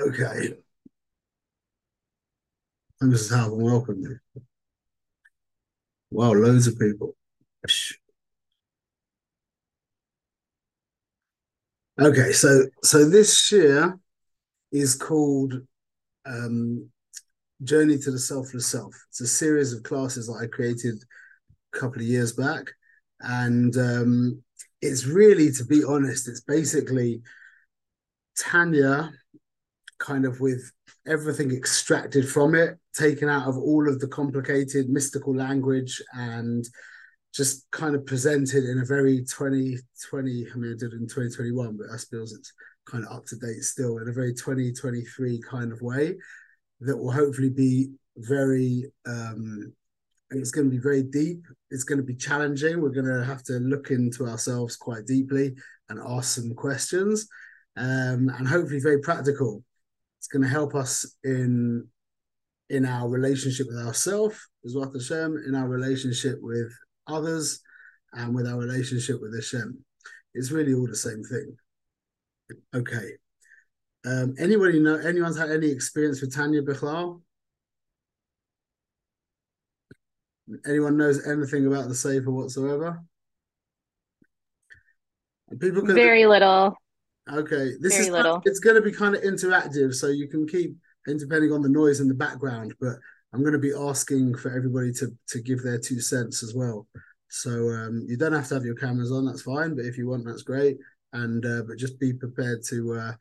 Okay. How I'm welcome. Wow, loads of people. Okay, so so this year is called um, Journey to the Selfless Self. It's a series of classes that I created a couple of years back, and um, it's really, to be honest, it's basically Tanya kind of with everything extracted from it, taken out of all of the complicated mystical language and just kind of presented in a very 2020, I mean, I did it in 2021, but I suppose it's kind of up to date still in a very 2023 kind of way that will hopefully be very, um, it's going to be very deep. It's going to be challenging. We're going to have to look into ourselves quite deeply and ask some questions um, and hopefully very practical. It's going to help us in in our relationship with ourselves, as well Hashem, in our relationship with others, and with our relationship with Hashem. It's really all the same thing. Okay. Um, anybody know anyone's had any experience with Tanya Bichlal? Anyone knows anything about the Sefer whatsoever? People can, very little. Okay, this Very is little. it's going to be kind of interactive, so you can keep depending on the noise in the background. But I'm going to be asking for everybody to to give their two cents as well. So um, you don't have to have your cameras on. That's fine, but if you want, that's great. And uh, but just be prepared to uh,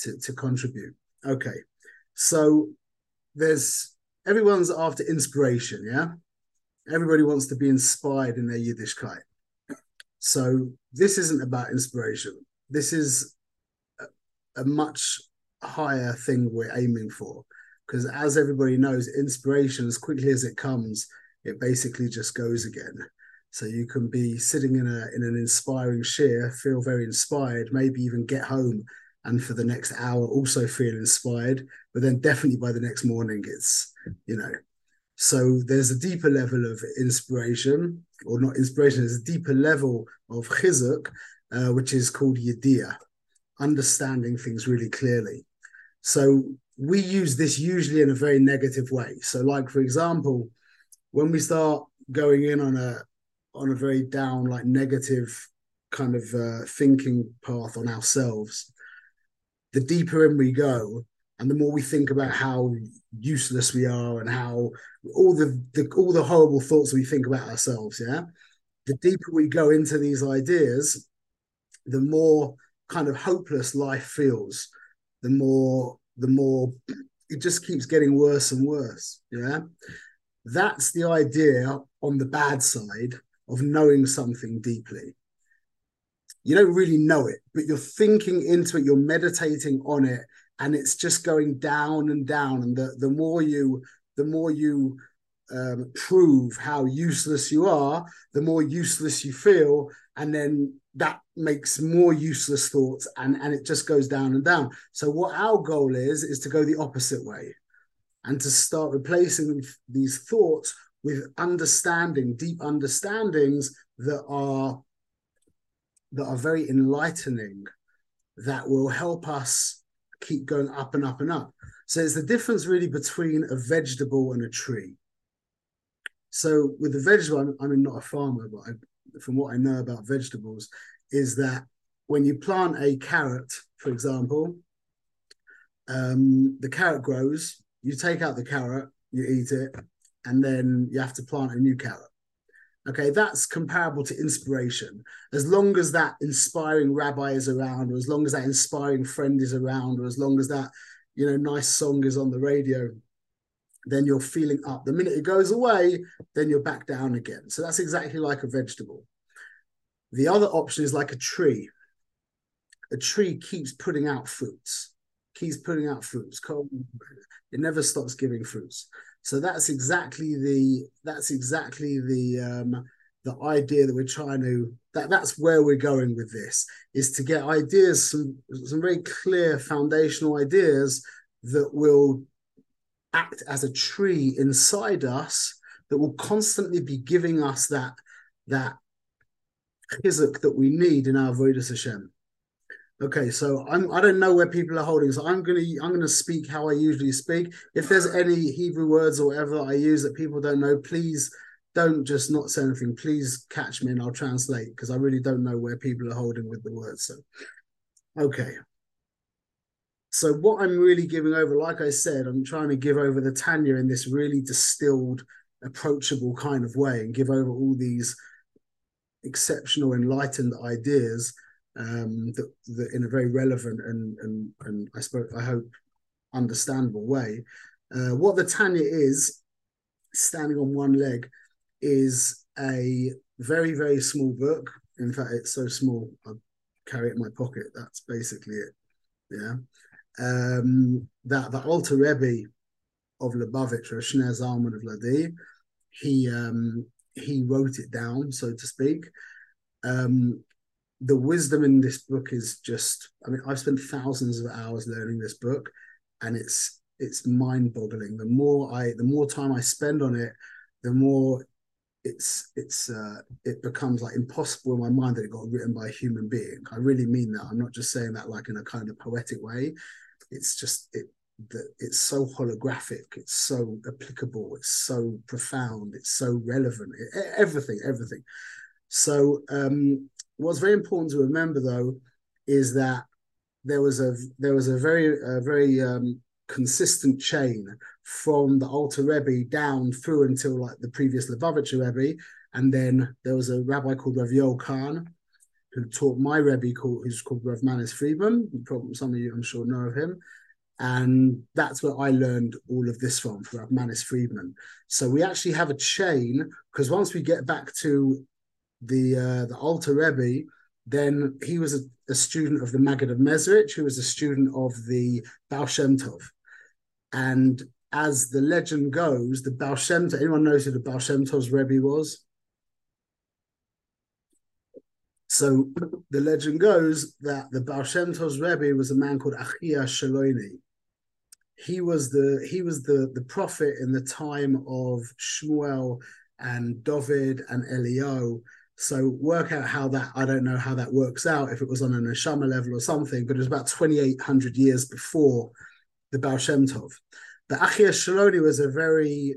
to to contribute. Okay, so there's everyone's after inspiration. Yeah, everybody wants to be inspired in their Yiddishkeit. So this isn't about inspiration. This is a much higher thing we're aiming for. Because as everybody knows, inspiration, as quickly as it comes, it basically just goes again. So you can be sitting in a in an inspiring shiur, feel very inspired, maybe even get home and for the next hour also feel inspired, but then definitely by the next morning it's, you know. So there's a deeper level of inspiration, or not inspiration, there's a deeper level of chizuk, uh, which is called yediyah understanding things really clearly. So we use this usually in a very negative way. So, like for example, when we start going in on a on a very down, like negative kind of uh, thinking path on ourselves, the deeper in we go, and the more we think about how useless we are and how all the, the all the horrible thoughts we think about ourselves, yeah, the deeper we go into these ideas, the more kind of hopeless life feels, the more the more it just keeps getting worse and worse. Yeah. That's the idea on the bad side of knowing something deeply. You don't really know it, but you're thinking into it, you're meditating on it, and it's just going down and down. And the, the more you the more you um, prove how useless you are, the more useless you feel, and then that makes more useless thoughts and and it just goes down and down. So what our goal is is to go the opposite way and to start replacing these thoughts with understanding deep understandings that are that are very enlightening that will help us keep going up and up and up. So it's the difference really between a vegetable and a tree so with the vegetable i'm, I mean not a farmer but I, from what I know about vegetables, is that when you plant a carrot, for example, um, the carrot grows, you take out the carrot, you eat it, and then you have to plant a new carrot. Okay, that's comparable to inspiration. As long as that inspiring rabbi is around, or as long as that inspiring friend is around, or as long as that, you know, nice song is on the radio, then you're feeling up. The minute it goes away, then you're back down again. So that's exactly like a vegetable. The other option is like a tree. A tree keeps putting out fruits, keeps putting out fruits. It never stops giving fruits. So that's exactly the that's exactly the um, the idea that we're trying to that that's where we're going with this is to get ideas some some very clear foundational ideas that will act as a tree inside us that will constantly be giving us that that chizuk that we need in our Avodah Hashem. Okay, so I'm I don't know where people are holding, so I'm gonna I'm gonna speak how I usually speak. If there's any Hebrew words or whatever I use that people don't know, please don't just not say anything. Please catch me and I'll translate because I really don't know where people are holding with the words. So, okay. So what I'm really giving over, like I said, I'm trying to give over the Tanya in this really distilled, approachable kind of way, and give over all these exceptional, enlightened ideas um, that, that in a very relevant and and and I suppose I hope understandable way. Uh, what the Tanya is, standing on one leg, is a very very small book. In fact, it's so small I carry it in my pocket. That's basically it. Yeah. Um, that the Alter Rebbe of Lubavitch, or Shneur Zalman of Ladi, he um, he wrote it down, so to speak. Um, the wisdom in this book is just i mean i've spent thousands of hours learning this book and it's it's mind-boggling the more i the more time i spend on it the more it's it's uh it becomes like impossible in my mind that it got written by a human being. I really mean that. I'm not just saying that like in a kind of poetic way. It's just it that it's so holographic. It's so applicable. It's so profound. It's so relevant. It, everything everything. So um what's very important to remember though is that there was a there was a very a very um, consistent chain from the Alter Rebbe down through until like the previous Lubavitcher Rebbe, and then there was a rabbi called Rav Yoel Kahn who taught my Rebbe called who's called Rav Manis Friedman. Probably some of you I'm sure know of him. And that's where I learned all of this from, from Rav Manis Friedman. So we actually have a chain because once we get back to the uh, the Alter Rebbe, then he was a, a, student of the Maggid of Mezrich, who was a student of the Baal Shem Tov. And as the legend goes, the Baal Shem Tov, anyone knows who the Baal Shem Tov's Rebbe was? So the legend goes that the Baal Shem Tov's Rebbe was a man called Achia Shaloni. He was the he was the the prophet in the time of Shmuel and David and Eliyahu so work out how that, I don't know how that works out, if it was on an Neshama level or something, but it was about 2,800 years before the Baal Shem Tov. But Achia Shaloni was a very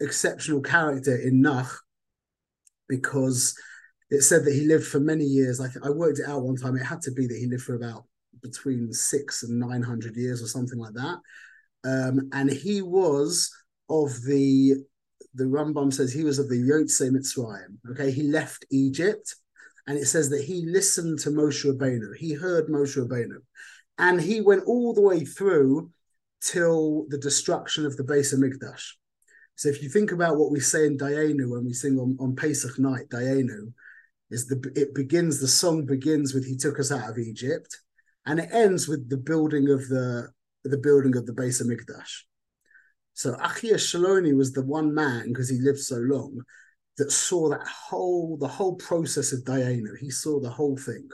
exceptional character in Nach because it said that he lived for many years. I worked it out one time, it had to be that he lived for about between six and 900 years or something like that. Um, and he was of the the Rambam says he was of the Yotze Mitzrayim. Okay, he left Egypt, and it says that he listened to Moshe Rabbeinu. He heard Moshe Rabbeinu, and he went all the way through till the destruction of the Bais of Hamikdash. So if you think about what we say in Dayenu when we sing on, on Pesach night, Dayenu, is the it begins the song begins with he took us out of Egypt, and it ends with the building of the the building of the Bais of Hamikdash. So Achia Shaloni was the one man, because he lived so long, that saw that whole the whole process of Dayenu. He saw the whole thing.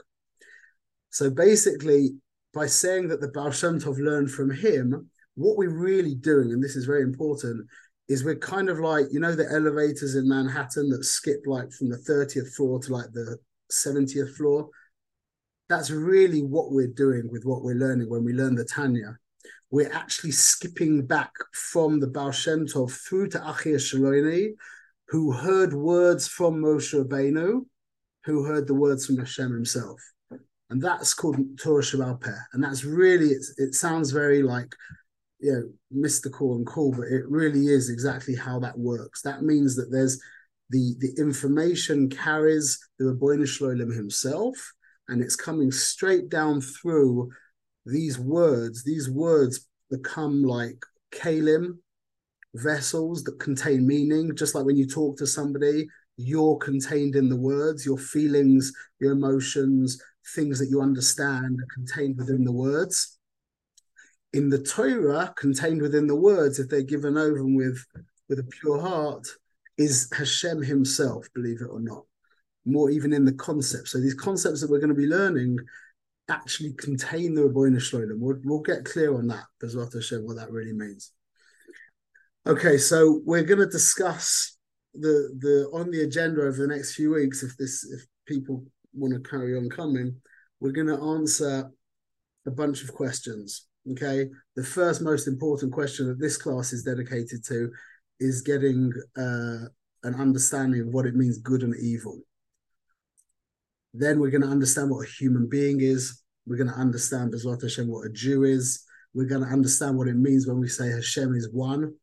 So basically, by saying that the Baal Shem Tov learned from him, what we're really doing, and this is very important, is we're kind of like, you know, the elevators in Manhattan that skip like from the 30th floor to like the 70th floor. That's really what we're doing with what we're learning when we learn the Tanya we're actually skipping back from the Baal Shem Tov through to Achia who heard words from Moshe Rabbeinu, who heard the words from Hashem himself. And that's called Torah Peh. And that's really, it sounds very like, you know, mystical and cool, but it really is exactly how that works. That means that there's the, the information carries the Ribono Shel Olam himself, and it's coming straight down through these words, these words become like kalim, vessels that contain meaning. Just like when you talk to somebody, you're contained in the words, your feelings, your emotions, things that you understand are contained within the words. In the Torah, contained within the words, if they're given over with, with a pure heart, is Hashem Himself, believe it or not. More even in the concepts. So these concepts that we're going to be learning actually contain the Ribono Shel Olam. We'll, we'll get clear on that, Bezrat Hashem, what that really means. Okay, so we're going to discuss the the on the agenda over the next few weeks. If this if people want to carry on coming, we're going to answer a bunch of questions. Okay. The first most important question that this class is dedicated to is getting uh, an understanding of what it means good and evil. Then we're going to understand what a human being is. We're going to understand Bezrat Hashem what a Jew is. We're going to understand what it means when we say Hashem is one.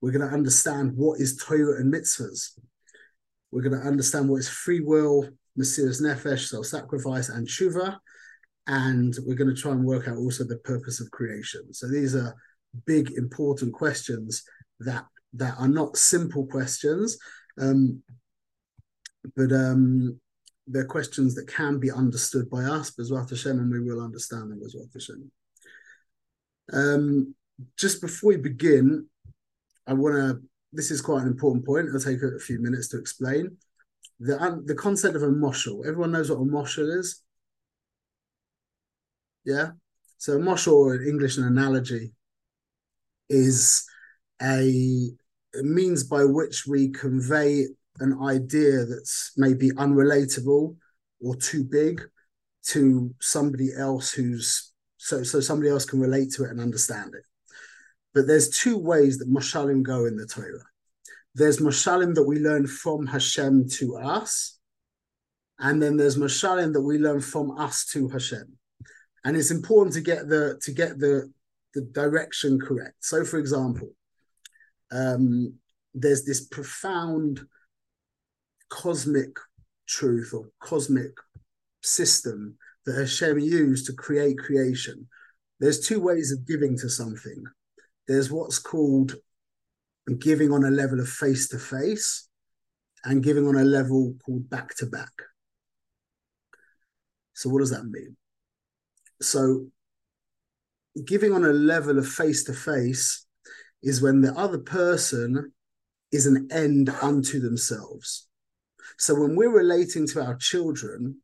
We're going to understand what is Torah and mitzvahs. We're going to understand what is free will, Mesiras Nefesh, self-sacrifice, and tshuva. And we're going to try and work out also the purpose of creation. So these are big, important questions that that are not simple questions, um, but um, they're questions that can be understood by us, Bezrat Hashem, and we will understand them as Hashem. Um, just before we begin, I want to. This is quite an important point. It'll take a, few minutes to explain the um, the concept of a moshel. Everyone knows what a moshel is. Yeah. So a moshel, in English, an analogy, is a means by which we convey an idea that's maybe unrelatable or too big to somebody else who's so so somebody else can relate to it and understand it. But there's two ways that mashalim go in the Torah. There's mashalim that we learn from Hashem to us, and then there's mashalim that we learn from us to Hashem. And it's important to get the to get the the direction correct. So, for example, um, there's this profound cosmic truth or cosmic system that Hashem used to create creation. There's two ways of giving to something. There's what's called giving on a level of face to face and giving on a level called back to back. So, what does that mean? So, giving on a level of face to face is when the other person is an end unto themselves. So when we're relating to our children,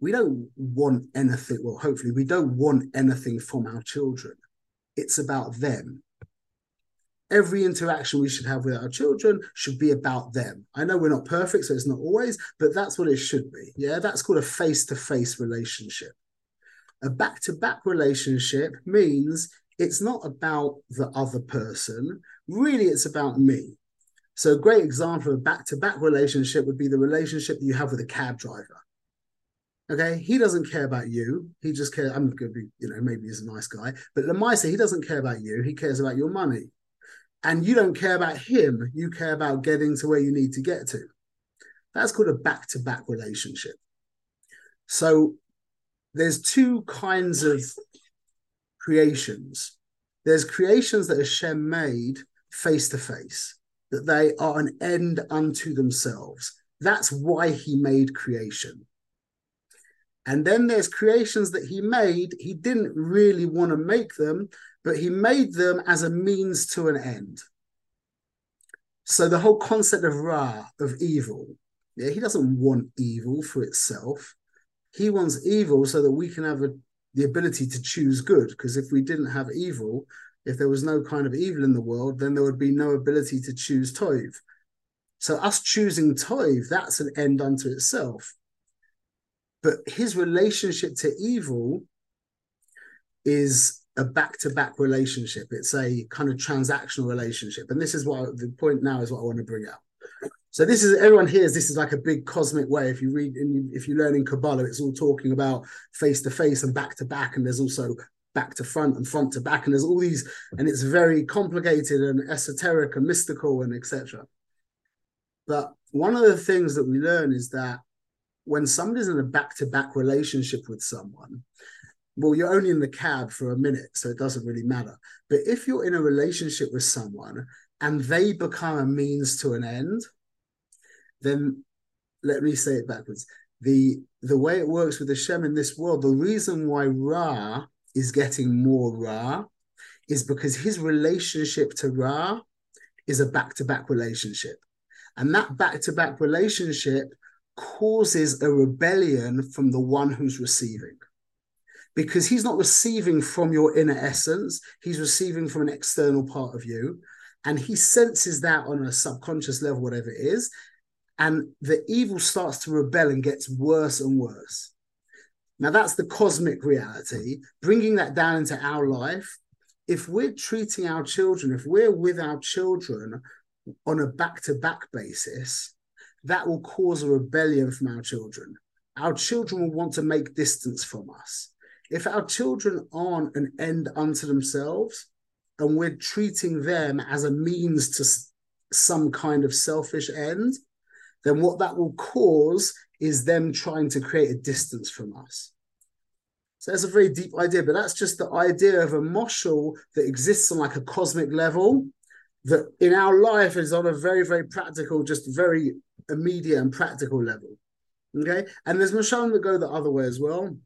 we don't want anything, well, hopefully, we don't want anything from our children. It's about them. Every interaction we should have with our children should be about them. I know we're not perfect, so it's not always, but that's what it should be. Yeah, that's called a face to face relationship. A back to back relationship means it's not about the other person. Really, it's about me. So a great example of a back-to-back relationship would be the relationship that you have with a cab driver. Okay, he doesn't care about you. He just cares. I'm going to be, you know, maybe he's a nice guy, but Lamaisa, he doesn't care about you. He cares about your money, and you don't care about him. You care about getting to where you need to get to. That's called a back-to-back relationship. So there's two kinds of creations. There's creations that Hashem made face to face that they are an end unto themselves. That's why he made creation. And then there's creations that he made, he didn't really want to make them, but he made them as a means to an end. So the whole concept of Ra, of evil, yeah, he doesn't want evil for itself. He wants evil so that we can have a, the ability to choose good. Because if we didn't have evil, if there was no kind of evil in the world, then there would be no ability to choose Tov. So us choosing Tov, that's an end unto itself. But his relationship to evil is a back-to-back relationship. It's a kind of transactional relationship. And this is what the point now is what I want to bring up. So this is everyone hears this is like a big cosmic way. If you read and if you learn in Kabbalah, it's all talking about face to face and back to back, and there's also back to front and front to back and there's all these and it's very complicated and esoteric and mystical and etc but one of the things that we learn is that when somebody's in a back-to-back relationship with someone well you're only in the cab for a minute so it doesn't really matter but if you're in a relationship with someone and they become a means to an end then let me say it backwards the the way it works with Hashem in this world the reason why ra is getting more Ra is because his relationship to Ra is a back to back relationship. And that back to back relationship causes a rebellion from the one who's receiving. Because he's not receiving from your inner essence, he's receiving from an external part of you. And he senses that on a subconscious level, whatever it is. And the evil starts to rebel and gets worse and worse Now that's the cosmic reality. Bringing that down into our life, if we're treating our children, if we're with our children on a back-to-back basis, that will cause a rebellion from our children. Our children will want to make distance from us. If our children aren't an end unto themselves, and we're treating them as a means to some kind of selfish end, then what that will cause is them trying to create a distance from us. So that's a very deep idea, but that's just the idea of a moshel that exists on like a cosmic level that in our life is on a very, very practical, just very immediate and practical level. Okay. And there's Mashalim that go the other way as well.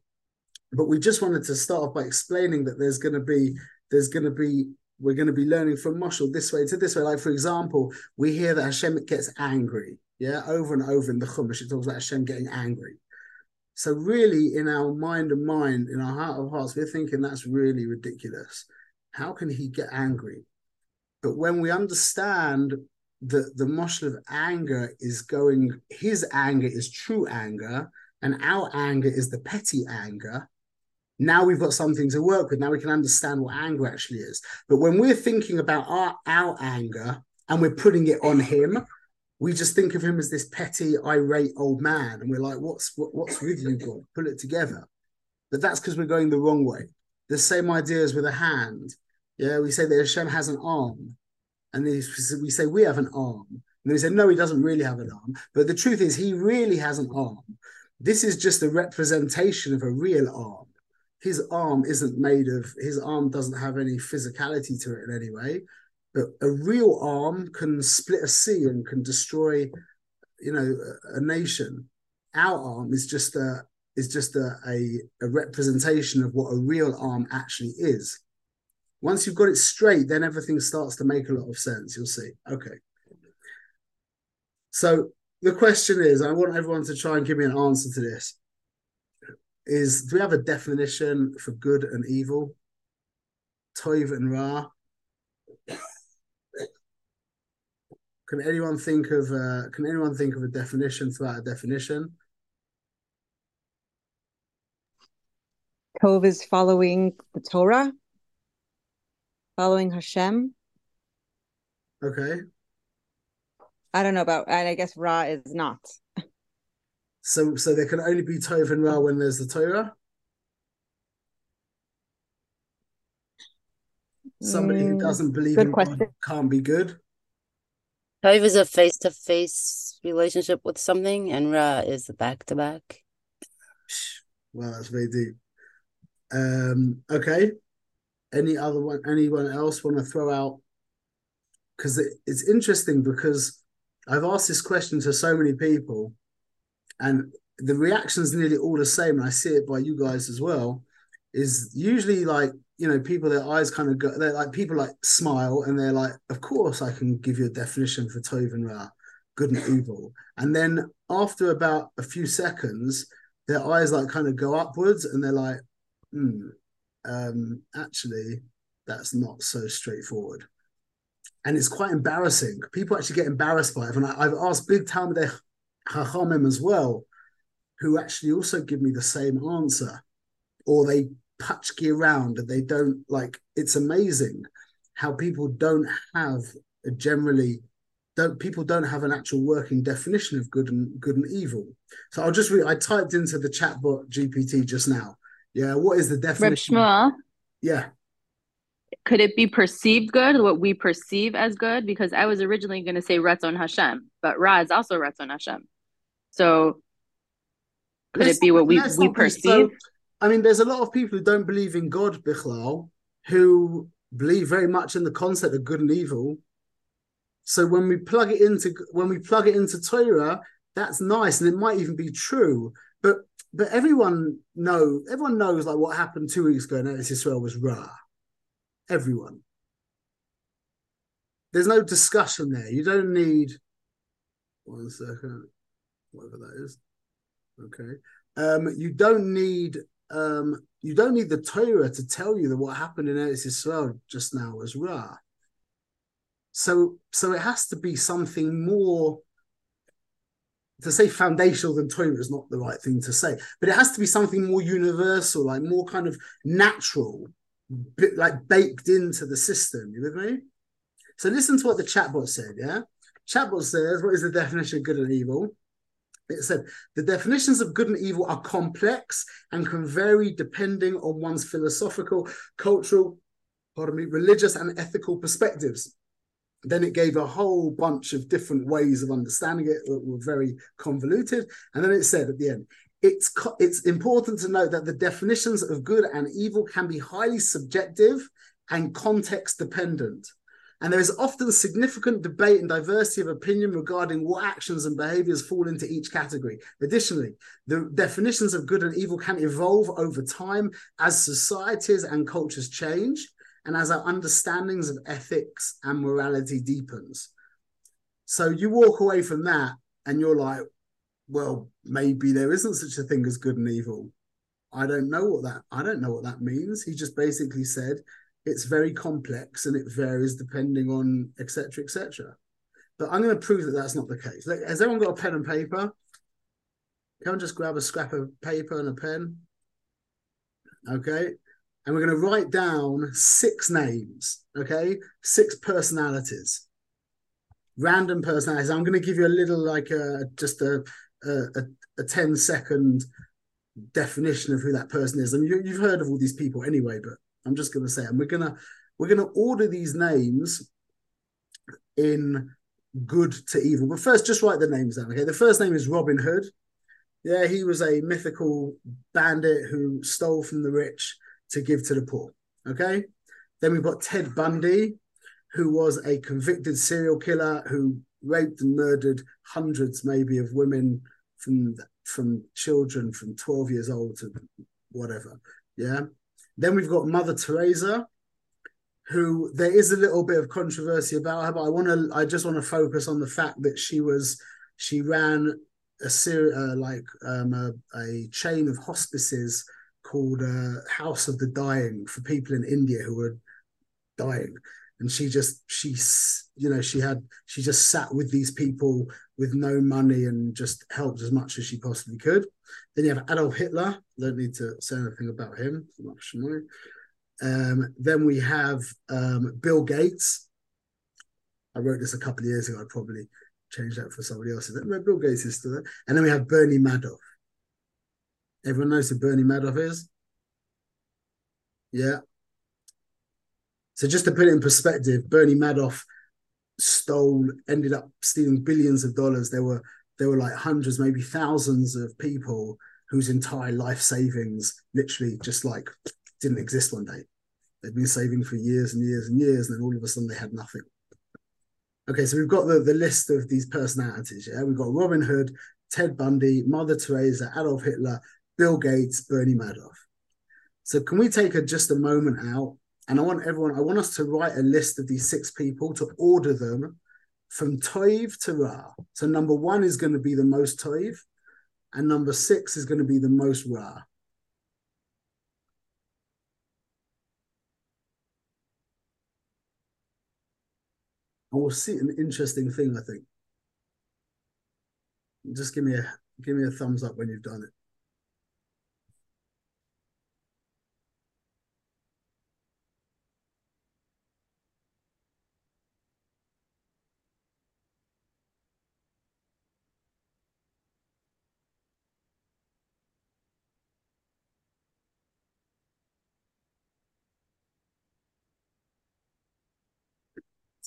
But we just wanted to start off by explaining that there's going to be, there's going to be, we're going to be learning from Moshel this way to this way. Like, for example, we hear that Hashem gets angry. Yeah. Over and over in the Chumash, it talks about Hashem getting angry. So, really, in our mind and mind, in our heart of hearts, we're thinking that's really ridiculous. How can he get angry? But when we understand that the moshel of anger is going, his anger is true anger, and our anger is the petty anger. Now we've got something to work with. Now we can understand what anger actually is. But when we're thinking about our, our anger and we're putting it on him, we just think of him as this petty, irate old man, and we're like, "What's what, what's with you, God? Pull it together." But that's because we're going the wrong way. The same idea as with a hand. Yeah, we say that Hashem has an arm, and we say we have an arm. And then we say, no, he doesn't really have an arm. But the truth is, he really has an arm. This is just a representation of a real arm. His arm isn't made of, his arm doesn't have any physicality to it in any way. But a real arm can split a sea and can destroy, you know, a, a nation. Our arm is just a is just a, a, a representation of what a real arm actually is. Once you've got it straight, then everything starts to make a lot of sense. You'll see. Okay. So the question is, I want everyone to try and give me an answer to this. Is do we have a definition for good and evil? Toiv and Ra. Can anyone think of uh, can anyone think of a definition for a definition? Tov is following the Torah following Hashem. Okay. I don't know about, and I guess Ra is not. So, so there can only be Tov and Ra when there's the Torah. Somebody mm, who doesn't believe in question. God can't be good. Tov is a face-to-face relationship with something, and Ra is a back-to-back. Well, that's very deep. Um, okay any other one anyone else want to throw out because it, it's interesting because i've asked this question to so many people and the reaction's nearly all the same and i see it by you guys as well is usually like you know people their eyes kind of go they're like people like smile and they're like of course i can give you a definition for tov ra good and evil and then after about a few seconds their eyes like kind of go upwards and they're like hmm um, actually, that's not so straightforward. And it's quite embarrassing. People actually get embarrassed by it. And I, have asked big Talmudei Chachamim as well, who actually also give me the same answer, or they patchki around and they don't like. It's amazing how people don't have a generally don't people don't have an actual working definition of good and good and evil. So I'll just read. I typed into the chatbot GPT just now. Yeah, what is the definition? Shmuel, yeah. Could it be perceived good, what we perceive as good? Because I was originally going to say Ratzon Hashem, but Ra is also Ratzon Hashem. So could let's it be what we, we perceive? So, I mean, there's a lot of people who don't believe in God, Bichlal, who believe very much in the concept of good and evil. So when we plug it into when we plug it into Torah, that's nice, and it might even be true. But but everyone know everyone knows like what happened two weeks ago in Eretz Israel was Ra. Everyone. There's no discussion there. You don't need one second, whatever that is. Okay. Um, you don't need um, you don't need the Torah to tell you that what happened in Eretz Israel just now was Ra. So so it has to be something more to say foundational than Torah is not the right thing to say, but it has to be something more universal, like more kind of natural, like baked into the system. You with me? So listen to what the chatbot said. Yeah, chatbot says, "What is the definition of good and evil?" It said the definitions of good and evil are complex and can vary depending on one's philosophical, cultural, pardon me, religious, and ethical perspectives then it gave a whole bunch of different ways of understanding it that were very convoluted. And then it said at the end, it's it's important to note that the definitions of good and evil can be highly subjective and context dependent. And there is often significant debate and diversity of opinion regarding what actions and behaviors fall into each category. Additionally, the definitions of good and evil can evolve over time as societies and cultures change and as our understandings of ethics and morality deepens. So you walk away from that and you're like, well, maybe there isn't such a thing as good and evil. I don't know what that I don't know what that means. He just basically said it's very complex and it varies depending on etc. etc. But I'm going to prove that that's not the case. Has everyone got a pen and paper? Can I just grab a scrap of paper and a pen? Okay and we're going to write down six names, okay? Six personalities, random personalities. I'm going to give you a little, like, uh, a, just a, a, a 10 second definition of who that person is. And you, you've heard of all these people anyway, but I'm just going to say, and we're going to, we're going to order these names in good to evil. But first, just write the names down, okay? The first name is Robin Hood. Yeah, he was a mythical bandit who stole from the rich to give to the poor. Okay. Then we've got Ted Bundy, who was a convicted serial killer who raped and murdered hundreds, maybe, of women from from children from 12 years old to whatever. Yeah. Then we've got Mother Teresa, who there is a little bit of controversy about her, but I want to I just want to focus on the fact that she was she ran a ser- uh, like um, a, a chain of hospices called uh, House of the Dying for people in India who were dying. And she just, she's, you know, she had, she just sat with these people with no money and just helped as much as she possibly could. Then you have Adolf Hitler. Don't need to say anything about him. Um, then we have um, Bill Gates. I wrote this a couple of years ago. I'd probably change that for somebody else. Bill Gates is still there. And then we have Bernie Madoff. Everyone knows who Bernie Madoff is? Yeah. So just to put it in perspective, Bernie Madoff stole, ended up stealing billions of dollars. There were there were like hundreds, maybe thousands of people whose entire life savings literally just like didn't exist one day. They'd been saving for years and years and years, and then all of a sudden they had nothing. Okay, so we've got the, the list of these personalities. Yeah, we've got Robin Hood, Ted Bundy, Mother Teresa, Adolf Hitler, Bill Gates, Bernie Madoff. So can we take a, just a moment out? And I want everyone, I want us to write a list of these six people to order them from Toiv to Ra. So number one is going to be the most Toiv, and number six is going to be the most Ra. And we'll see an interesting thing, I think. Just give me a give me a thumbs up when you've done it.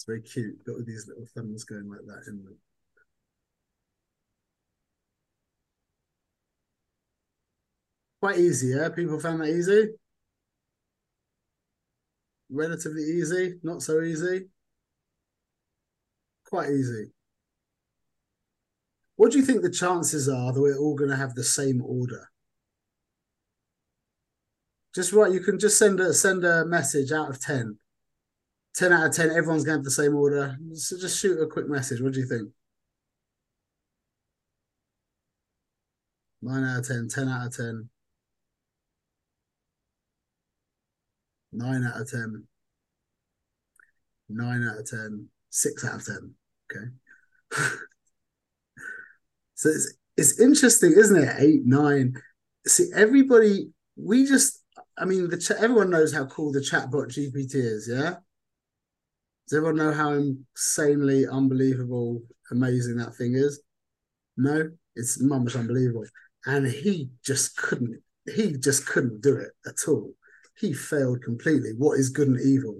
It's very cute. Got all these little thumbs going like that in them. Quite easy, yeah? People found that easy? Relatively easy, not so easy. Quite easy. What do you think the chances are that we're all going to have the same order? Just right, you can just send a send a message out of 10. 10 out of 10, everyone's going to have the same order. So just shoot a quick message. What do you think? 9 out of 10, 10 out of 10. 9 out of 10. 9 out of 10. 6 out of 10. Okay. So it's it's interesting, isn't it? Eight, nine. See, everybody, we just, I mean, the ch- everyone knows how cool the chatbot GPT is, yeah. Does everyone know how insanely unbelievable, amazing that thing is? No, it's much unbelievable. And he just couldn't, he just couldn't do it at all. He failed completely. What is good and evil?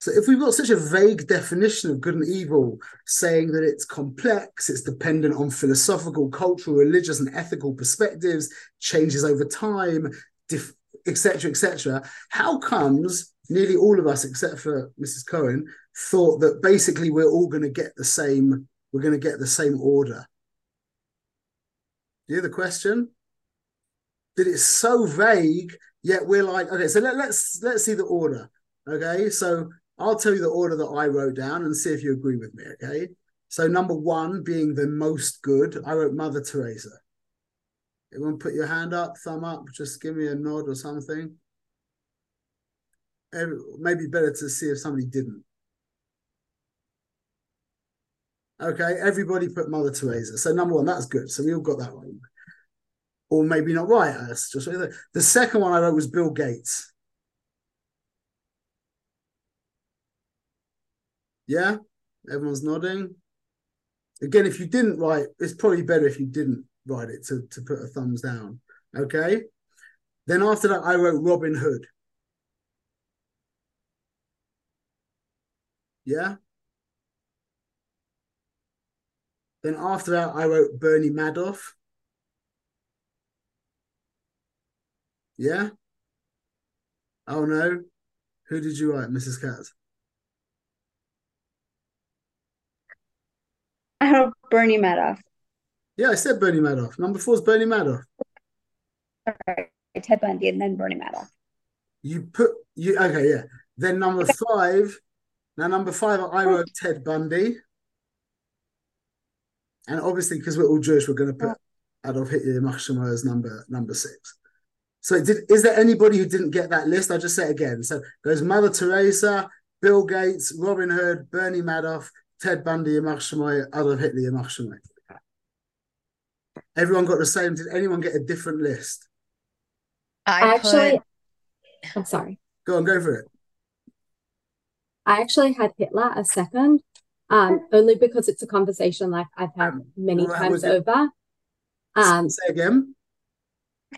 So if we've got such a vague definition of good and evil, saying that it's complex, it's dependent on philosophical, cultural, religious, and ethical perspectives, changes over time, etc., etc., how comes nearly all of us, except for Mrs. Cohen, thought that basically we're all going to get the same, we're going to get the same order? Do you hear the question? That it's so vague, yet we're like, okay, so let, let's let's see the order. Okay, so I'll tell you the order that I wrote down and see if you agree with me, okay? So number one being the most good, I wrote Mother Teresa. Everyone put your hand up, thumb up, just give me a nod or something. Maybe better to see if somebody didn't. Okay, everybody put Mother Teresa. So number one, that's good. So we all got that wrong. Or maybe not right. Just the second one I wrote was Bill Gates. Yeah, everyone's nodding. Again, if you didn't write, it's probably better if you didn't write it to, to put a thumbs down. Okay. Then after that, I wrote Robin Hood. Yeah. Then after that, I wrote Bernie Madoff. Yeah. Oh no. Who did you write, Mrs. Katz? I have Bernie Madoff. Yeah, I said Bernie Madoff. Number four is Bernie Madoff. All right, Ted Bundy and then Bernie Madoff. You put you okay, yeah. Then number five. Now number five, I oh. wrote Ted Bundy, and obviously because we're all Jewish, we're going to put Adolf Hitler Machshama as number number six. So did is there anybody who didn't get that list? I'll just say it again. So there's Mother Teresa, Bill Gates, Robin Hood, Bernie Madoff, Ted Bundy, Yamach Shemoy, Adolf Hitler, Yamach Shemoy. Everyone got the same. Did anyone get a different list? I actually, put... I'm sorry. Go on, go for it. I actually had Hitler a second, um, only because it's a conversation like I've had um, many well, times over. Um, Say again.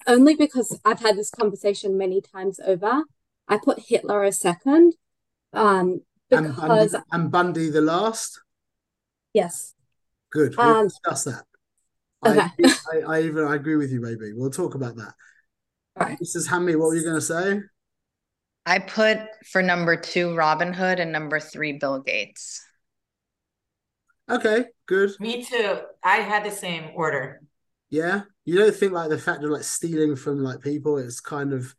Only because I've had this conversation many times over. I put Hitler a second, um, because and, and Bundy the last. Yes. Good. We'll um, discuss that. Okay. I, I, I, even I agree with you. Maybe we'll talk about that. Right. This is Hammy. What were you going to say? I put for number two Robin Hood and number three Bill Gates. Okay, good. Me too. I had the same order. Yeah, you don't think like the fact of like stealing from like people, it's kind of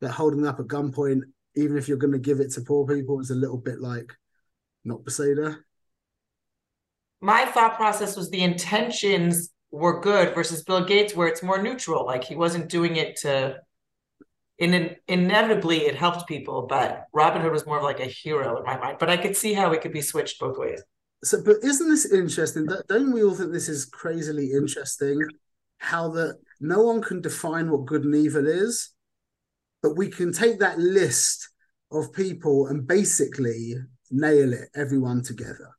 like holding up at gunpoint even if you're going to give it to poor people, it's a little bit like not Beseder. My thought process was the intentions were good versus Bill Gates, where it's more neutral. Like he wasn't doing it to. In, inevitably, it helped people, but Robin Hood was more of like a hero in my mind. But I could see how it could be switched both ways. So, but isn't this interesting? Don't we all think this is crazily interesting? How that no one can define what good and evil is, but we can take that list of people and basically nail it, everyone together.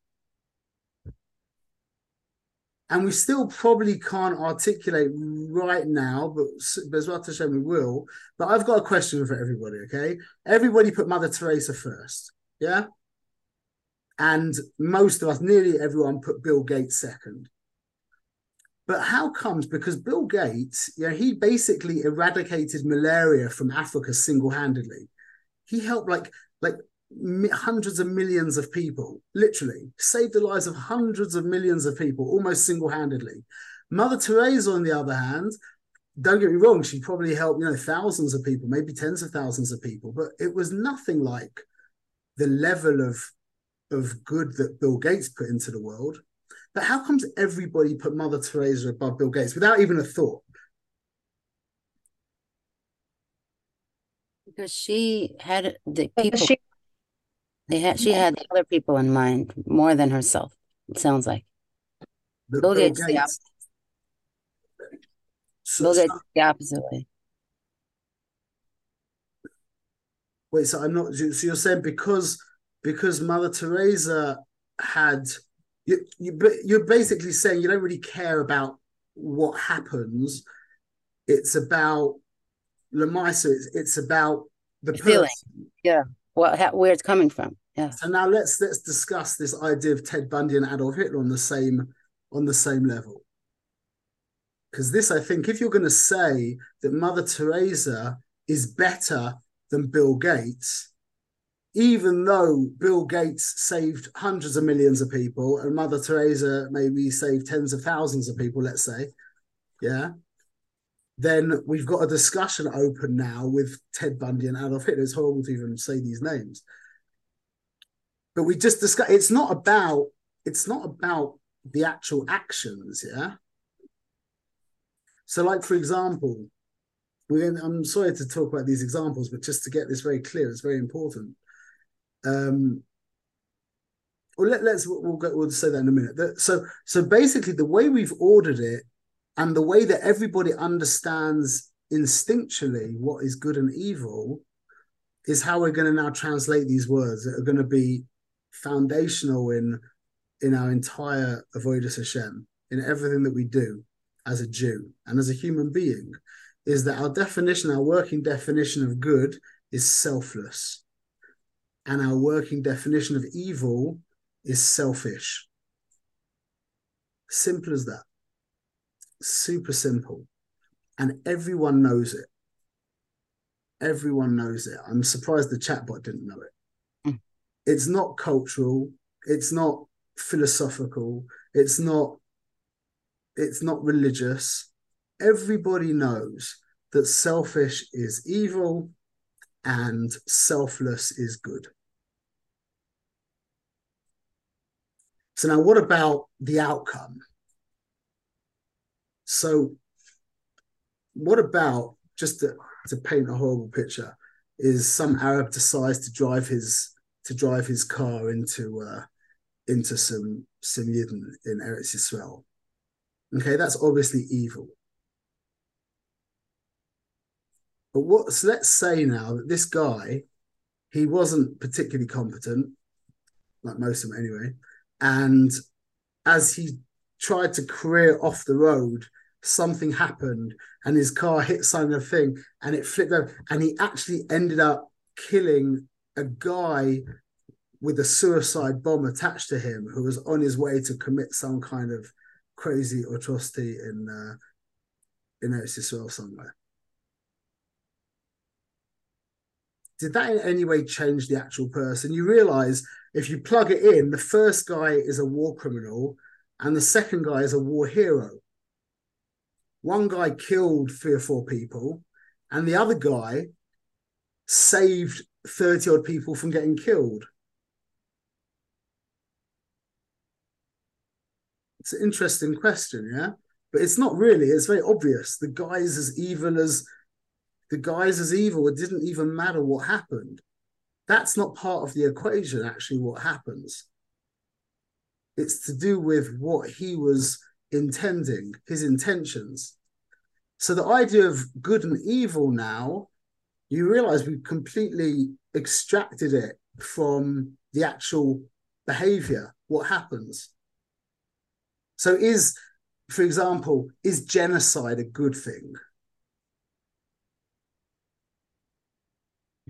And we still probably can't articulate right now, but Bezrat Hashem we will. But I've got a question for everybody, okay? Everybody put Mother Teresa first, yeah? And most of us, nearly everyone, put Bill Gates second. But how comes? Because Bill Gates, you know, he basically eradicated malaria from Africa single-handedly. He helped like like hundreds of millions of people, literally saved the lives of hundreds of millions of people almost single-handedly. Mother Teresa, on the other hand, don't get me wrong, she probably helped you know thousands of people, maybe tens of thousands of people, but it was nothing like the level of of good that Bill Gates put into the world. But how comes everybody put Mother Teresa above Bill Gates without even a thought? Because she had the people. She, they had she had the other people in mind more than herself. It sounds like Bill, Bill Gates. Gates So, Bill Gates so- the opposite way. wait, so I'm not. So you're saying because because Mother Teresa had you, you but you're basically saying you don't really care about what happens. It's about Lemisa. It's, it's about the The feeling. person. What ha- where it's coming from. Yeah. So now let's let's discuss this idea of Ted Bundy and Adolf Hitler on the same on the same level. Because this, I think, if you're going to say that Mother Teresa is better than Bill Gates, even though Bill Gates saved hundreds of millions of people and Mother Teresa maybe saved tens of thousands of people, let's say, yeah, then we've got a discussion open now with Ted Bundy and Adolf Hitler. It's horrible to even say these names but we just discuss it's not about it's not about the actual actions yeah? So like for example we i'm sorry to talk about these examples but just to get this very clear it's very important. Um well let, let's we'll go we'll say that in a minute. So so basically the way we've ordered it and the way that everybody understands instinctually what is good and evil is how we're going to now translate these words that are going to be foundational in in our entire avodas Hashem, in everything that we do as a Jew and as a human being, is that our definition, our working definition of good is selfless. And our working definition of evil is selfish. Simple as that. Super simple. And everyone knows it. Everyone knows it. I'm surprised the chatbot didn't know it. It's not cultural. It's not philosophical. It's not. It's not religious. Everybody knows that selfish is evil and selfless is good. So now, what about the outcome? So, what about just to, to paint a horrible picture? Is some Arab decides to drive his to drive his car into uh, into some some Yidden in Eretz Yisrael. Okay, that's obviously evil. But what? So let's say now that this guy, he wasn't particularly competent, like most of them anyway, and as he tried to career off the road, something happened and his car hit some thing and it flipped over and he actually ended up killing a guy with a suicide bomb attached to him who was on his way to commit some kind of crazy atrocity in uh, in Eretz Yisrael somewhere. Did that in any way change the actual person? You realize if you plug it in, the first guy is a war criminal and the second guy is a war hero. One guy killed three or four people, and the other guy saved 30 odd people from getting killed. It's an interesting question, yeah? But it's not really, it's very obvious. The guy's as evil as the guy's as evil. It didn't even matter what happened. That's not part of the equation, actually, what happens. It's to do with what he was intending, his intentions. So the idea of good and evil now, you realize we've completely extracted it from the actual behavior, what happens. So is, for example, is genocide a good thing?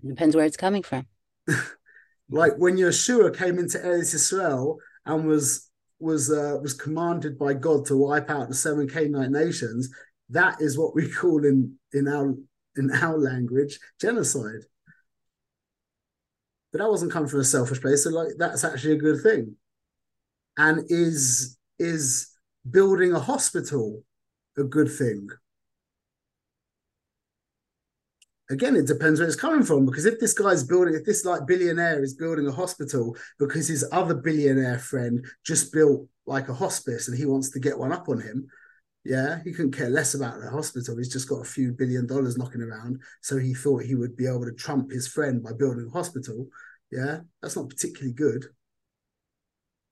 Depends where it's coming from. Like when Yehoshua came into Eretz Israel and was was uh, was commanded by God to wipe out the seven Canaanite nations, that is what we call in in our in our language genocide. But that wasn't coming from a selfish place, so like that's actually a good thing. And is is building a hospital a good thing? Again, it depends where it's coming from. Because if this guy's building, if this like billionaire is building a hospital because his other billionaire friend just built like a hospice and he wants to get one up on him, yeah, he couldn't care less about the hospital. He's just got a few billion dollars knocking around. So he thought he would be able to trump his friend by building a hospital. Yeah, that's not particularly good.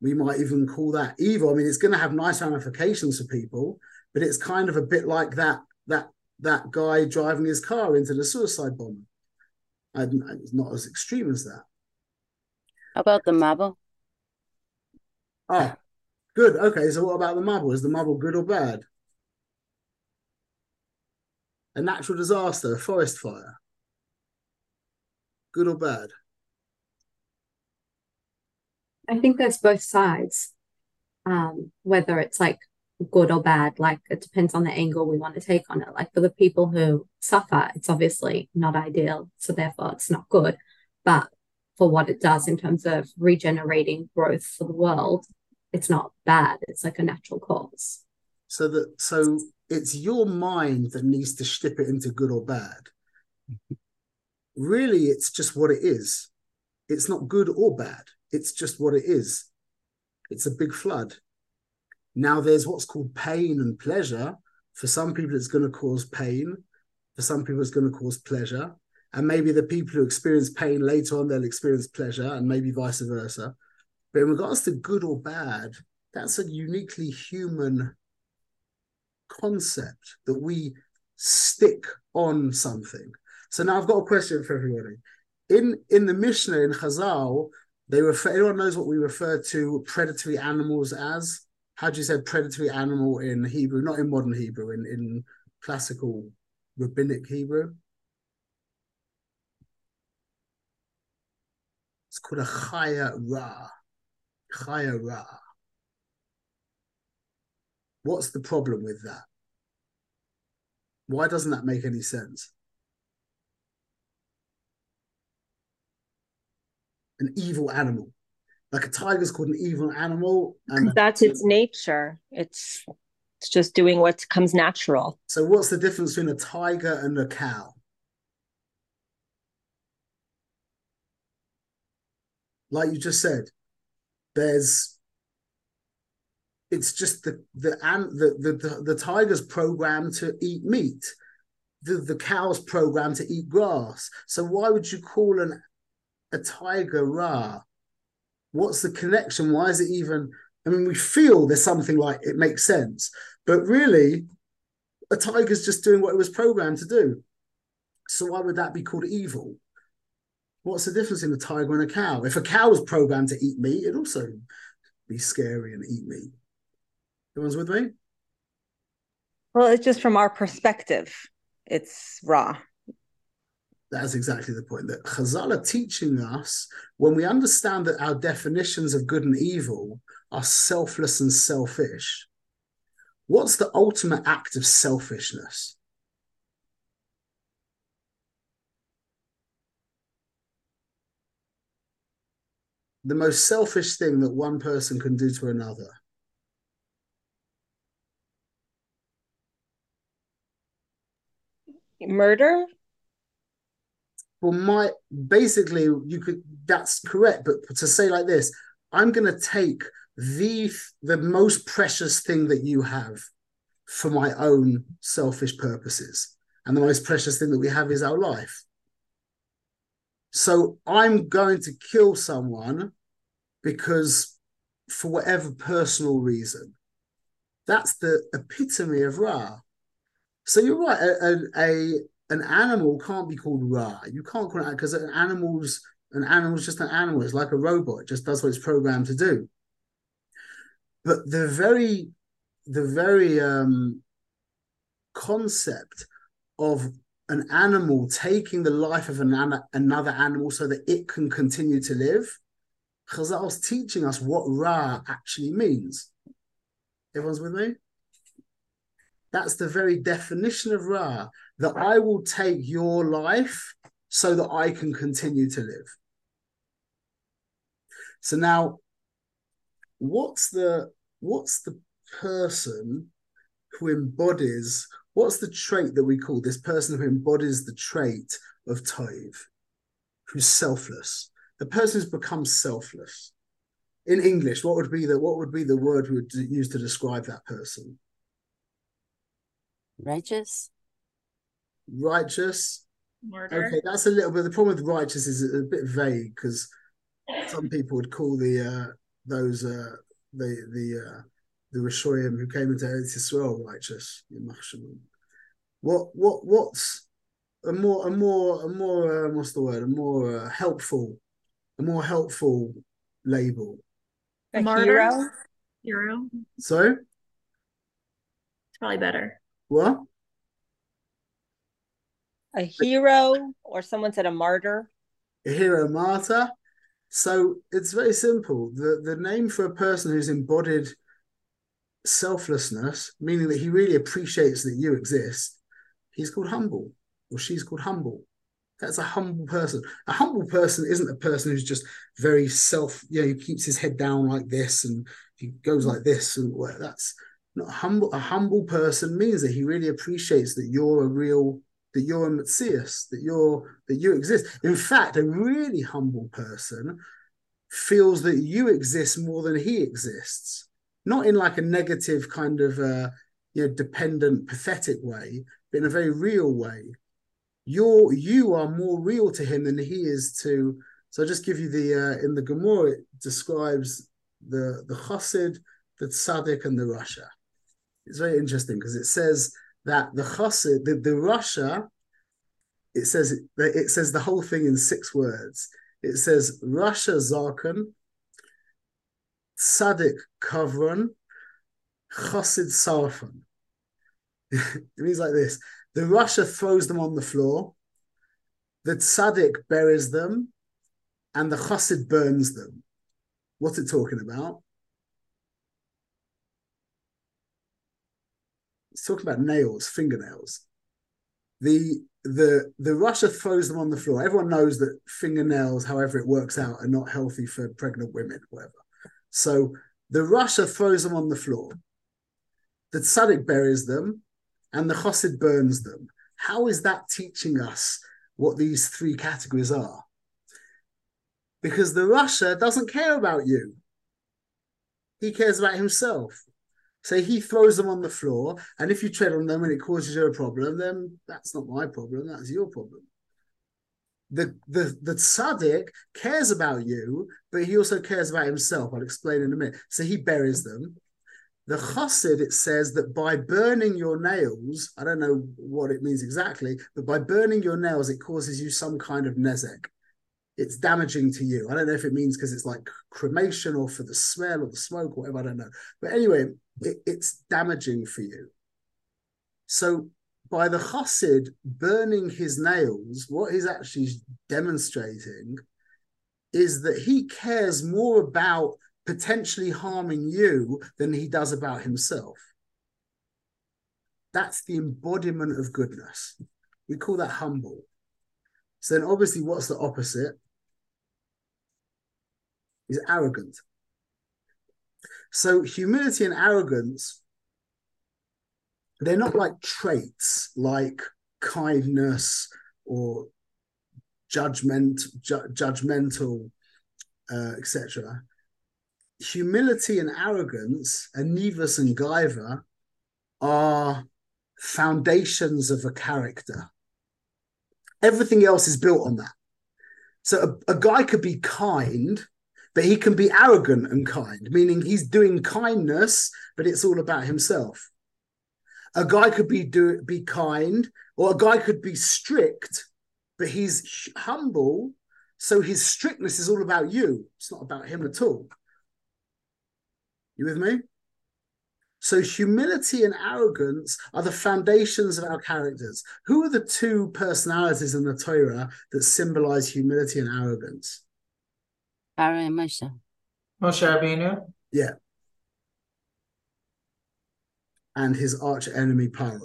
We might even call that evil. I mean, it's going to have nice ramifications for people, but it's kind of a bit like that that that guy driving his car into the suicide bomber. it's not as extreme as that. How about the marble? Oh, good. Okay, so what about the marble? Is the marble good or bad? A natural disaster, a forest fire. Good or bad? I think there's both sides. Um, whether it's like good or bad, like it depends on the angle we want to take on it. Like for the people who suffer, it's obviously not ideal, so therefore it's not good. But for what it does in terms of regenerating growth for the world, it's not bad. It's like a natural cause. So that so it's your mind that needs to strip it into good or bad. really, it's just what it is. It's not good or bad. It's just what it is. It's a big flood. Now there's what's called pain and pleasure. For some people, it's going to cause pain. For some people, it's going to cause pleasure. And maybe the people who experience pain later on, they'll experience pleasure, and maybe vice versa. But in regards to good or bad, that's a uniquely human concept that we stick on something. So now I've got a question for everybody. In in the Mishnah in Chazal, they refer. Anyone knows what we refer to predatory animals as? How do you say predatory animal in Hebrew? Not in modern Hebrew, in in classical rabbinic Hebrew. It's called a chaya ra. Chaya ra. What's the problem with that? Why doesn't that make any sense? An evil animal. Like a tiger's called an evil animal. And that's its nature. It's it's just doing what comes natural. So what's the difference between a tiger and a cow? Like you just said, there's it's just the the the, the the the tiger's programmed to eat meat. The the cow's programmed to eat grass. So why would you call an a tiger ra? What's the connection? Why is it even i mean we feel there's something like it makes sense but really a tiger's just doing what it was programmed to do. So why would that be called evil? What's the difference in a tiger and a cow? If a cow was programmed to eat meat it'd also be scary and eat meat Everyone's with me? Well, it's just from our perspective, it's raw. That's exactly the point. That Chazal are teaching us when we understand that our definitions of good and evil are selfless and selfish. What's the ultimate act of selfishness? The most selfish thing that one person can do to another. Murder? Well my basically you could that's correct but to say like this i'm going to take the the most precious thing that you have for my own selfish purposes. And the most precious thing that we have is our life. So i'm going to kill someone because for whatever personal reason. That's the epitome of ra so you're right. A, a, an animal can't be called Ra. You can't call it because an animal's an animal's just an animal. It's like a robot. It just does what it's programmed to do. But the very the very um, concept of an animal taking the life of an, another animal so that it can continue to live, Chazal's teaching us what Ra actually means. Everyone's with me? That's the very definition of Ra, that I will take your life so that I can continue to live. So now, what's the what's the person who embodies what's the trait that we call this person who embodies the trait of Toiv, who's selfless, the person who's become selfless. In English, what would be the what would be the word we would use to describe that person? Righteous? Righteous. Murder. Okay, that's a little bit. The problem with righteous is a bit vague because some people would call the uh, those uh, the the uh, the Rishoyim who came into Eretz Yisrael righteous. what what what's a more a more a more uh, what's the word a more uh, helpful a more helpful label a hero hero sorry it's probably better what? A hero or someone said a martyr? A hero martyr? So it's very simple. The the name for a person who's embodied selflessness meaning that he really appreciates that you exist he's called humble or she's called humble. That's a humble person. A humble person isn't a person who's just very self, you know, he keeps his head down like this and he goes like this and well, that's not humble. A humble person means that he really appreciates that you're a real, that you're a metzius, that you're that you exist. In fact, a really humble person feels that you exist more than he exists. Not in like a negative kind of uh, you know, dependent, pathetic way, but in a very real way you're you are more real to him than he is to so I'll just give you the uh, in the Gemara it describes the the Chassid, the Tzaddik, and the Rasha. It's very interesting because it says that the Chassid, the, the Rasha, it says it, says the whole thing in six words. It says Rasha Zarkan, Tzaddik Kavran, Chassid Sarfan. it means like this the Rasha throws them on the floor. The tzaddik buries them, and the chassid burns them. What's it talking about? Talking about nails, fingernails. The the the Rasha throws them on the floor. Everyone knows that fingernails, however it works out, are not healthy for pregnant women, whatever. So the Rasha throws them on the floor. The tzaddik buries them, and the chassid burns them. How is that teaching us what these three categories are? Because the Rasha doesn't care about you. He cares about himself. So he throws them on the floor, and if you tread on them and it causes you a problem, then that's not my problem, that's your problem. The the the tzaddik cares about you, but he also cares about himself. I'll explain in a minute. So he buries them, the chassid, it says that by burning your nails, I don't know what it means exactly, but by burning your nails, it causes you some kind of nezek. It's damaging to you. I don't know if it means because it's like cremation or for the smell or the smoke or whatever, I don't know. But anyway, it, it's damaging for you. So by the chassid burning his nails, what he's actually demonstrating is that he cares more about potentially harming you than he does about himself. That's the embodiment of goodness. We call that humble. So then, obviously, what's the opposite? Is arrogant. So, humility and arrogance, they're not like traits like kindness or judgment, ju- judgmental, uh, etc humility and arrogance, and Anivas and Gaiva, are foundations of a character. Everything else is built on that. So a, a, guy could be kind, but he can be arrogant and kind, meaning he's doing kindness, but it's all about himself. A guy could be do be kind, or a guy could be strict, but he's humble, so his strictness is all about you. It's not about him at all. You with me? So humility and arrogance are the foundations of our characters. Who are the two personalities in the Torah that symbolize humility and arrogance? Aaron and Moshe. Moshe Rabbeinu. Yeah. And his arch enemy Paro.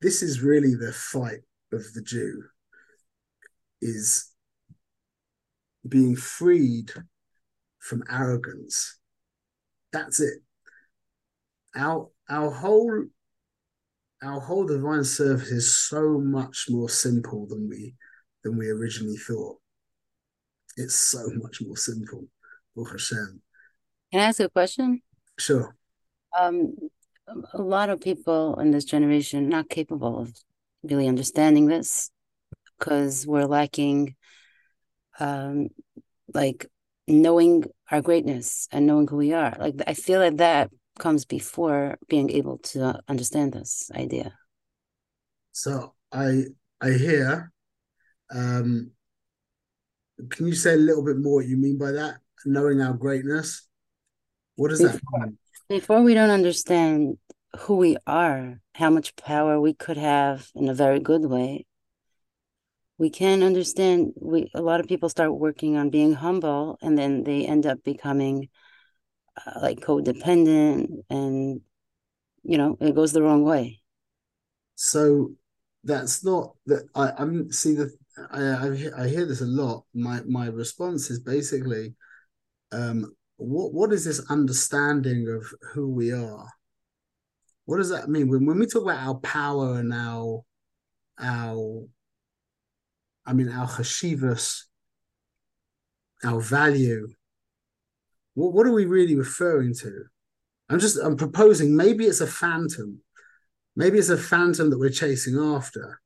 This is really the fight of the Jew. Is being freed from arrogance. That's it. Our our whole our whole divine service is so much more simple than we than we originally thought. It's so much more simple. Baruch Hashem. Can I ask a question? Sure. Um, a lot of people in this generation not capable of really understanding this because we're lacking um like knowing our greatness and knowing who we are. Like I feel like that comes before being able to understand this idea. So I I hear. Um, can you say a little bit more what you mean by that? Knowing our greatness. What does before, that mean? Before we don't understand who we are, how much power we could have in a very good way, we can understand we a lot of people start working on being humble and then they end up becoming uh, like codependent and you know it goes the wrong way so that's not that i i'm see the i i hear this a lot my my response is basically um what what is this understanding of who we are what does that mean when when we talk about our power and our our I mean, our chashivas, our value. What, what are we really referring to? I'm just, I'm proposing maybe it's a phantom. Maybe it's a phantom that we're chasing after.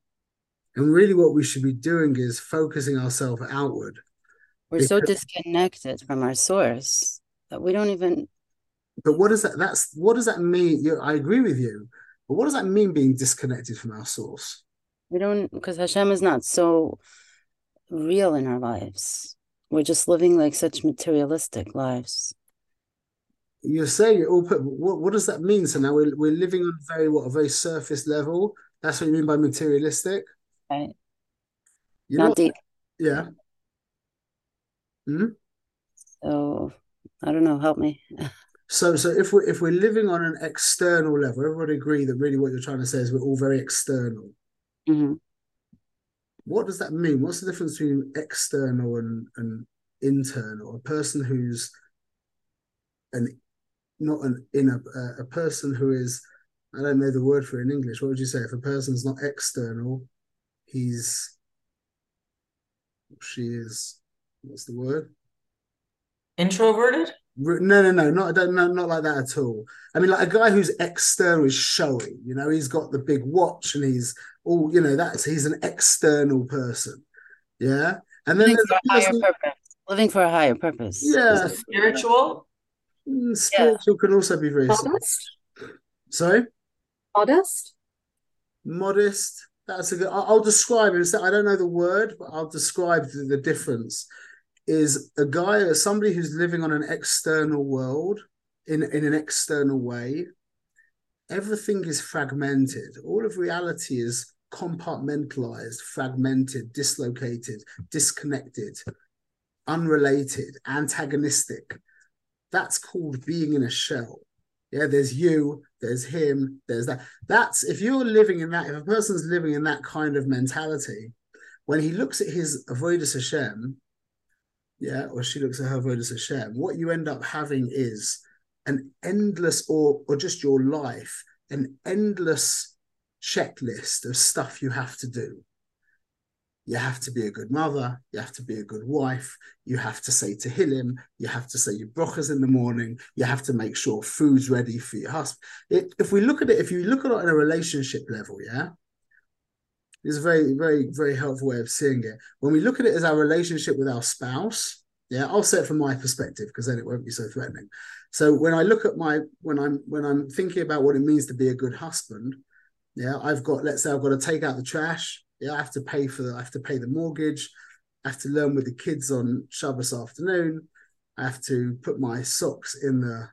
And really, what we should be doing is focusing ourselves outward. We're because, so disconnected from our source that we don't even. But what does that? That's what does that mean? You, I agree with you, but what does that mean? Being disconnected from our source? We don't because Hashem is not so real in our lives. We're just living like such materialistic lives. You're saying it all put what what does that mean? So now we're we're living on very what a very surface level. That's what you mean by materialistic? Right. You're not, not deep. Yeah. Hmm? So I don't know, help me. So, so if we're if we're living on an external level, everybody agree that really what you're trying to say is we're all very external. Mm-hmm. What does that mean? What's the difference between external and, and internal? A person who's an not an in a, a person who is I don't know the word for it in English. What would you say if a person's not external? He's she is what's the word? Introverted. No, no, no, not no, not like that at all. I mean, like a guy who's external is showy You know, he's got the big watch and he's all. You know, that's he's an external person. Yeah, and then living for a higher purpose. Living for a higher purpose. Yeah, spiritual. Mm, spiritual yeah. can also be very modest. Sorry, modest. Modest. That's a good. I'll, describe it. I don't know the word, but I'll describe the, the difference is a guy, or somebody who's living on an external world in, in an external way. Everything is fragmented. All of reality is compartmentalized, fragmented, dislocated, disconnected, unrelated, antagonistic. That's called being in a shell. Yeah, there's you, there's him, there's that. That's if you're living in that, if a person's living in that kind of mentality, when he looks at his avodas Hashem, yeah, or she looks at her vote as a share, what you end up having is an endless, or or just your life, an endless checklist of stuff you have to do. You have to be a good mother. You have to be a good wife. You have to say Tehillim. You have to say your brachas in the morning. You have to make sure food's ready for your husband. It, if we look at it, if you look at it on a relationship level, yeah, is a very, very, very helpful way of seeing it. When we look at it as our relationship with our spouse, yeah, I'll say it from my perspective because then it won't be so threatening. So when I look at my when I'm when I'm thinking about what it means to be a good husband, yeah, I've got let's say I've got to take out the trash. Yeah, I have to pay for the, I have to pay the mortgage. I have to learn with the kids on Shabbos afternoon. I have to put my socks in the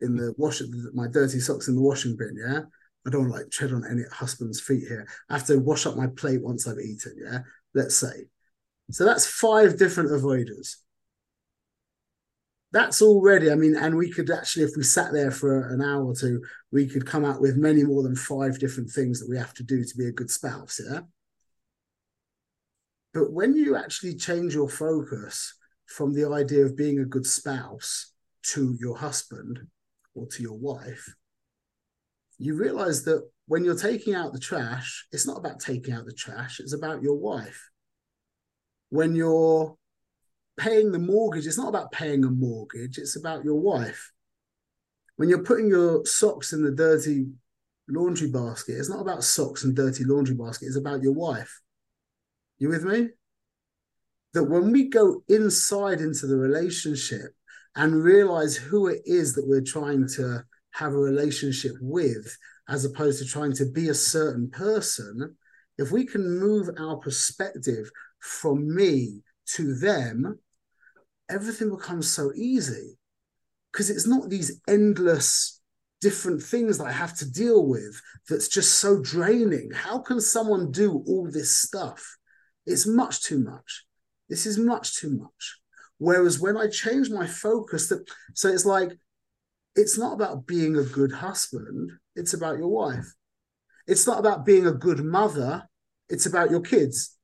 in the wash my dirty socks in the washing bin. Yeah, I don't like tread on any husband's feet here. I have to wash up my plate once I've eaten. Yeah, let's say. So that's five different avoiders. That's already, I mean, and we could actually, if we sat there for an hour or two, we could come out with many more than five different things that we have to do to be a good spouse. Yeah. But when you actually change your focus from the idea of being a good spouse to your husband or to your wife, you realize that when you're taking out the trash, it's not about taking out the trash, it's about your wife. When you're paying the mortgage, it's not about paying a mortgage, it's about your wife. When you're putting your socks in the dirty laundry basket, it's not about socks and dirty laundry basket, it's about your wife. You with me? That when we go inside into the relationship and realize who it is that we're trying to have a relationship with, as opposed to trying to be a certain person, if we can move our perspective from me to them, everything becomes so easy because it's not these endless different things that I have to deal with that's just so draining. How can someone do all this stuff? It's much too much. This is much too much. Whereas when I change my focus, that so it's like it's not about being a good husband, it's about your wife. It's not about being a good mother, it's about your kids.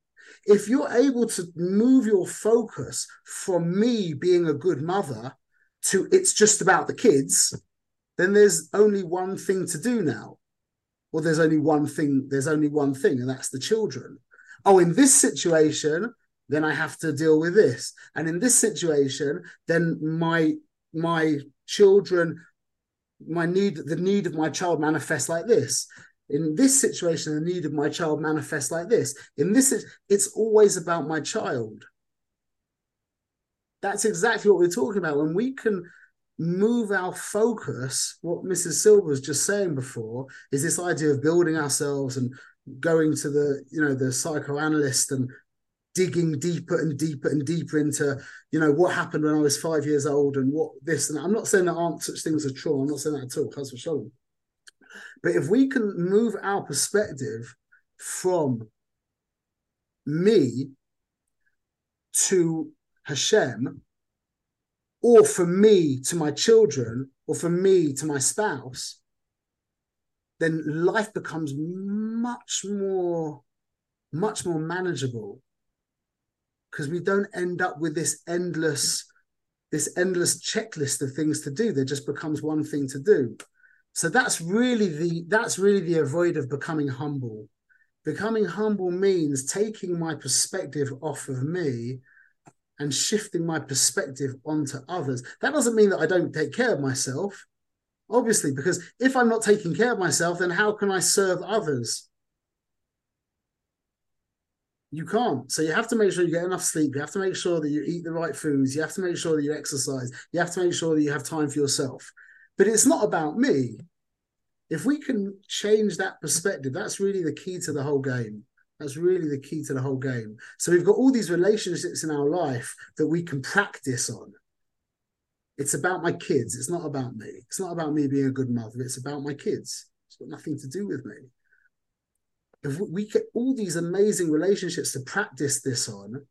If you're able to move your focus from me being a good mother to it's just about the kids, then there's only one thing to do now. Well, there's only one thing, there's only one thing, and that's the children. Oh, in this situation, then I have to deal with this. And in this situation, then my my children, my need, the need of my child manifests like this. In this situation, the need of my child manifests like this. In this, it's always about my child. That's exactly what we're talking about. When we can move our focus, what Mrs. Silver was just saying before, is this idea of building ourselves and going to the, you know, the psychoanalyst and digging deeper and deeper and deeper into, you know, what happened when I was five years old and what this and that. I'm not saying there aren't such things as trauma. I'm not saying that at all. That's for sure. But if we can move our perspective from me to Hashem, or from me to my children, or from me to my spouse, then life becomes much more, much more manageable. Because we don't end up with this endless this endless checklist of things to do. There just becomes one thing to do. So that's really the that's really the avoid of becoming humble. Becoming humble means taking my perspective off of me and shifting my perspective onto others. That doesn't mean that i don't take care of myself obviously because if i'm not taking care of myself then how can i serve others you can't. So you have to make sure you get enough sleep. You have to make sure that you eat the right foods. You have to make sure that you exercise. You have to make sure that you have time for yourself. But it's not about me. If we can change that perspective, that's really the key to the whole game. That's really the key to the whole game. So we've got all these relationships in our life that we can practice on. It's about my kids. It's not about me. It's not about me being a good mother. It's about my kids. It's got nothing to do with me if we get all these amazing relationships to practice this on,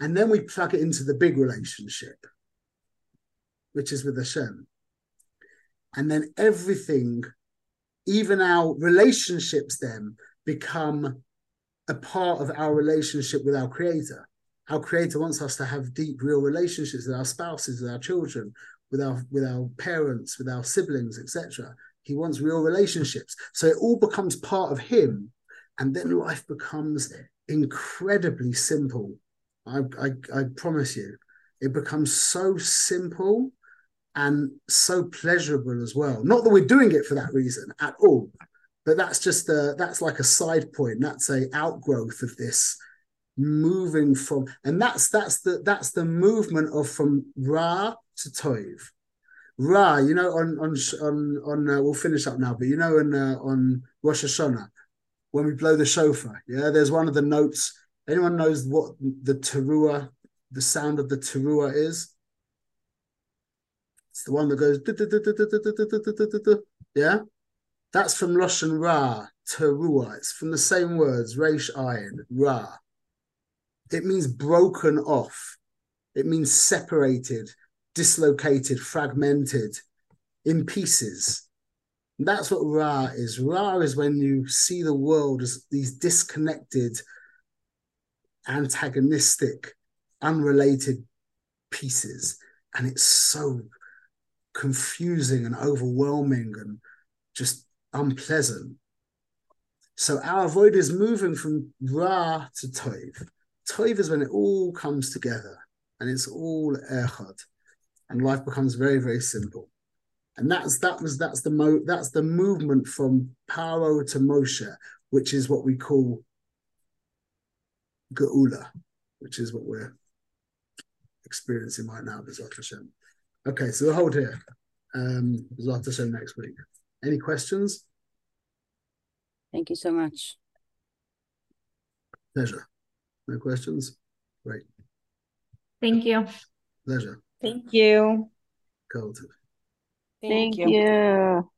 and then we plug it into the big relationship, which is with Hashem. And then everything, even our relationships, then become a part of our relationship with our Creator. Our Creator wants us to have deep, real relationships with our spouses, with our children, with our with our parents, with our siblings, etc. He wants real relationships. So it all becomes part of Him and then life becomes incredibly simple. I, I, I promise you, it becomes so simple and so pleasurable as well. Not that we're doing it for that reason at all, but that's just a that's like a side point. That's a outgrowth of this moving from, and that's that's the that's the movement of from Ra to Tov. Ra, you know, on on on on uh, we'll finish up now, but you know, on uh, on Rosh Hashanah, when we blow the shofar. Yeah, there's one of the notes. Anyone knows what the teruah, the sound of the teruah is? It's the one that goes. Yeah, that's from Lashon Ra, teruah. It's from the same words, Reish Ayin, Ra. It means broken off. It means separated, dislocated, fragmented, in pieces. That's what Ra is. Ra is when you see the world as these disconnected, antagonistic, unrelated pieces. And it's so confusing and overwhelming and just unpleasant. So our avoid is moving from Ra to Tov. Tov is when it all comes together and it's all echad. And life becomes very, very simple and that's that was that's the mo that's the movement from Paro to Moshe, which is what we call Geula, which is what we're experiencing right now, Hashem. Okay, so we'll hold here. Um, Zlat Hashem next week. Any questions? Thank you so much. Pleasure. No questions? Great. Thank you. Pleasure. Thank you. Cool. Thank, Thank you. you.